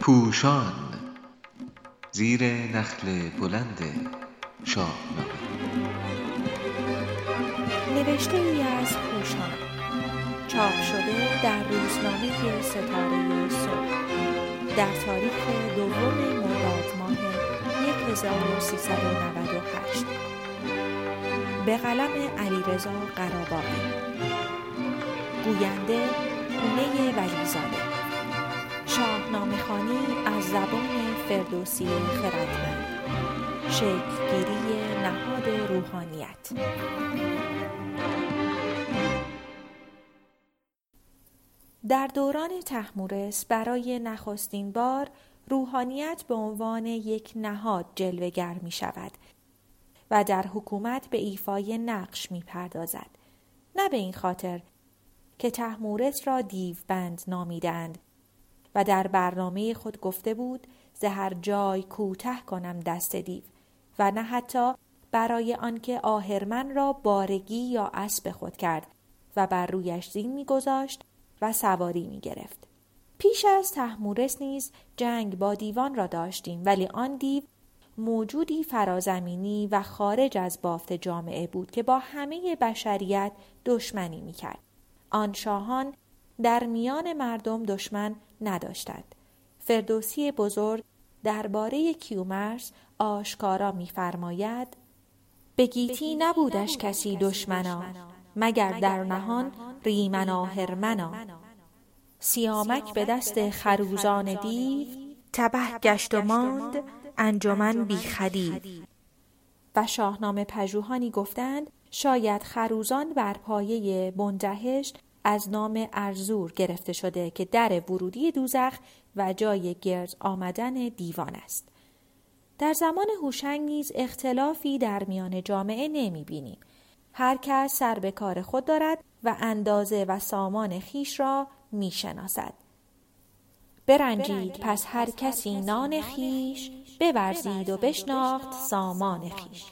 پوشان زیر نخل بلند شاهنامه نوشته ای از پوشان. چاپ شده در روزنامه ستاره صبح. در تاریخ دوم مرداد ماه 1398 به قلم علیرضا قراباقی گوینده هونه ولیزاده. شاهنامه خانی از زبان فردوسی خردمند. شکلگیری نهاد روحانیت. در دوران تحمورس برای نخستین بار روحانیت به عنوان یک نهاد جلوگر می شود و در حکومت به ایفای نقش می پردازد. نه به این خاطر که تحمورس را دیوبند نامیدند و در برنامه خود گفته بود زهر جای کوته کنم دست دیو و نه حتی برای آنکه آهرمن را بارگی یا اسب خود کرد و بر رویش زین میگذاشت و سواری می گرفت. پیش از تحمورس نیز جنگ با دیوان را داشتیم ولی آن دیو موجودی فرازمینی و خارج از بافت جامعه بود که با همه بشریت دشمنی می کرد. آن شاهان در میان مردم دشمن نداشتند. فردوسی بزرگ درباره کیومرس آشکارا می‌فرماید به گیتی نبودش کسی دشمنا مگر در نهان ریمنا هرمنا سیامک به دست خروزان دیو تبه گشت و ماند انجمن بی خدیو و شاهنامه پژوهانی گفتند شاید خروزان بر پایه بندهشت از نام ارزور گرفته شده که در ورودی دوزخ و جای گرد آمدن دیوان است. در زمان هوشنگ نیز اختلافی در میان جامعه نمی بینیم. هر کس سر به کار خود دارد و اندازه و سامان خیش را می شناسد. برنجید پس هر کسی نان خیش بورزید و بشناخت سامان خیش.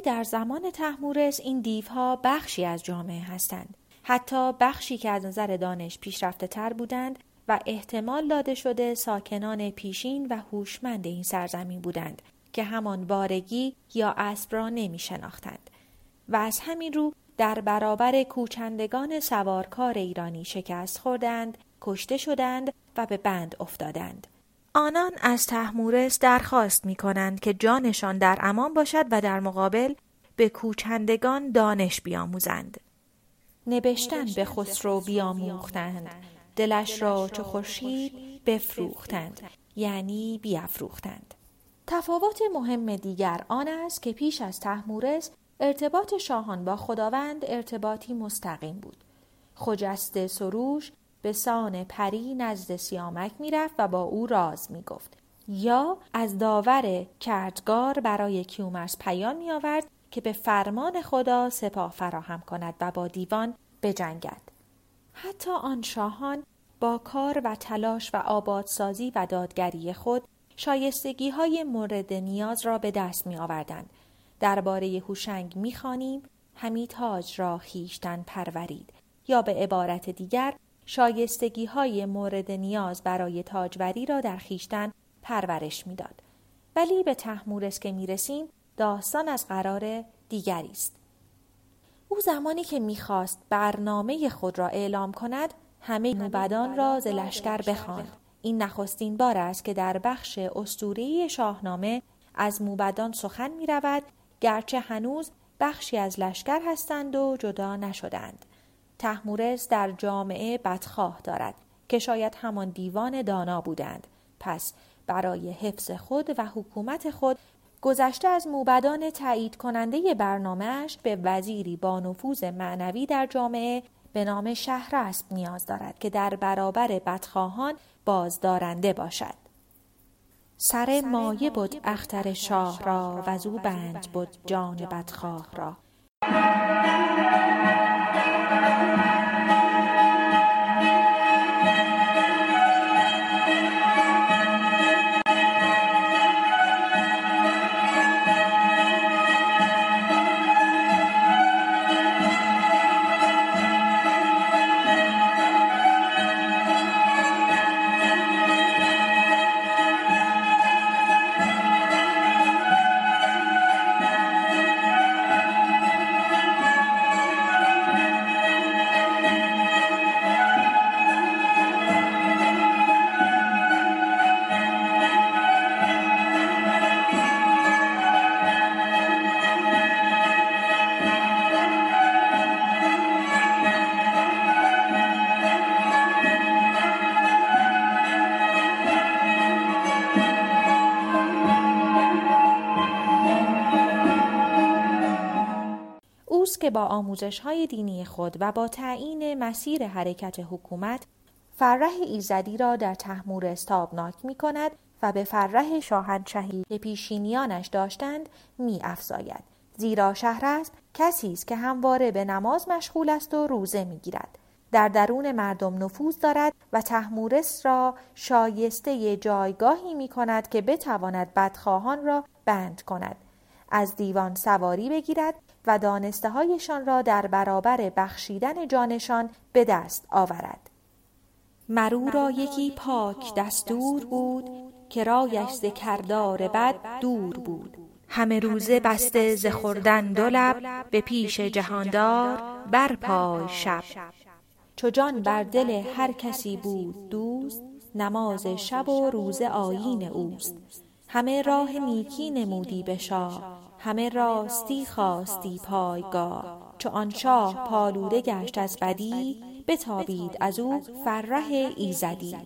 در زمان تحمورس این دیوها بخشی از جامعه هستند حتی بخشی که از نظر دانش پیشرفته تر بودند و احتمال داده شده ساکنان پیشین و هوشمند این سرزمین بودند که همان بارگی یا اسب را نمی شناختند. و از همین رو در برابر کوچندگان سوارکار ایرانی شکست خوردند، کشته شدند و به بند افتادند. آنان از تحمورس درخواست می کنند که جانشان در امان باشد و در مقابل به کوچندگان دانش بیاموزند. نبشتن به خسرو بیاموختند. دلش را چو خورشید بفروختند یعنی بیافروختند. تفاوت مهم دیگر آن است که پیش از تحمورس ارتباط شاهان با خداوند ارتباطی مستقیم بود. خجست سروش به سان پری نزد سیامک می‌رفت و با او راز می‌گفت یا از داور کردگار برای کیومرس پیام می آورد که به فرمان خدا سپاه فراهم کند و با دیوان بجنگد. حتی آن شاهان با کار و تلاش و آبادسازی و دادگری خود شایستگی های مورد نیاز را به دست می آوردند. درباره هوشنگ می خانیم همی تاج را خیشتن پرورید یا به عبارت دیگر شایستگی های مورد نیاز برای تاجوری را در خیشتن پرورش می‌داد. ولی به تحمورس که می رسیم داستان از قرار دیگری است. او زمانی که می‌خواست برنامه خود را اعلام کند همه موبدان را ز لشکر بخواند این نخستین بار است که در بخش استوری شاهنامه از موبدان سخن می رود گرچه هنوز بخشی از لشکر هستند و جدا نشدند. تحمورس در جامعه بدخواه دارد که شاید همان دیوان دانا بودند. پس برای حفظ خود و حکومت خود گذشته از موبدان تایید کننده برنامهش به وزیری با نفوذ معنوی در جامعه به نام شهرسب نیاز دارد که در برابر بدخواهان بازدارنده باشد. سر مایه بود اختر شاه را و زو بند بود جان بدخواه را که با آموزش های دینی خود و با تعیین مسیر حرکت حکومت فرح ایزدی را در تحمور استابناک می کند و به فرح شاهنشهی که پیشینیانش داشتند می افزاید. زیرا شهر است کسی است که همواره به نماز مشغول است و روزه می گیرد. در درون مردم نفوذ دارد و تحمورس را شایسته جایگاهی می کند که بتواند بدخواهان را بند کند از دیوان سواری بگیرد و دانسته هایشان را در برابر بخشیدن جانشان به دست آورد. مرو را یکی پاک دستور بود که رایش ز کردار بد دور بود. همه روزه بسته ز خوردن دو لب به پیش جهاندار بر پای شب. چو جان بر دل هر کسی بود دوست نماز شب و روزه آیین اوست. همه راه نیکی نمودی به شاه. همه راستی خواستی پایگاه. چو آن شاه پالوده گشت از بدی بتابید از او فرح ایزدی.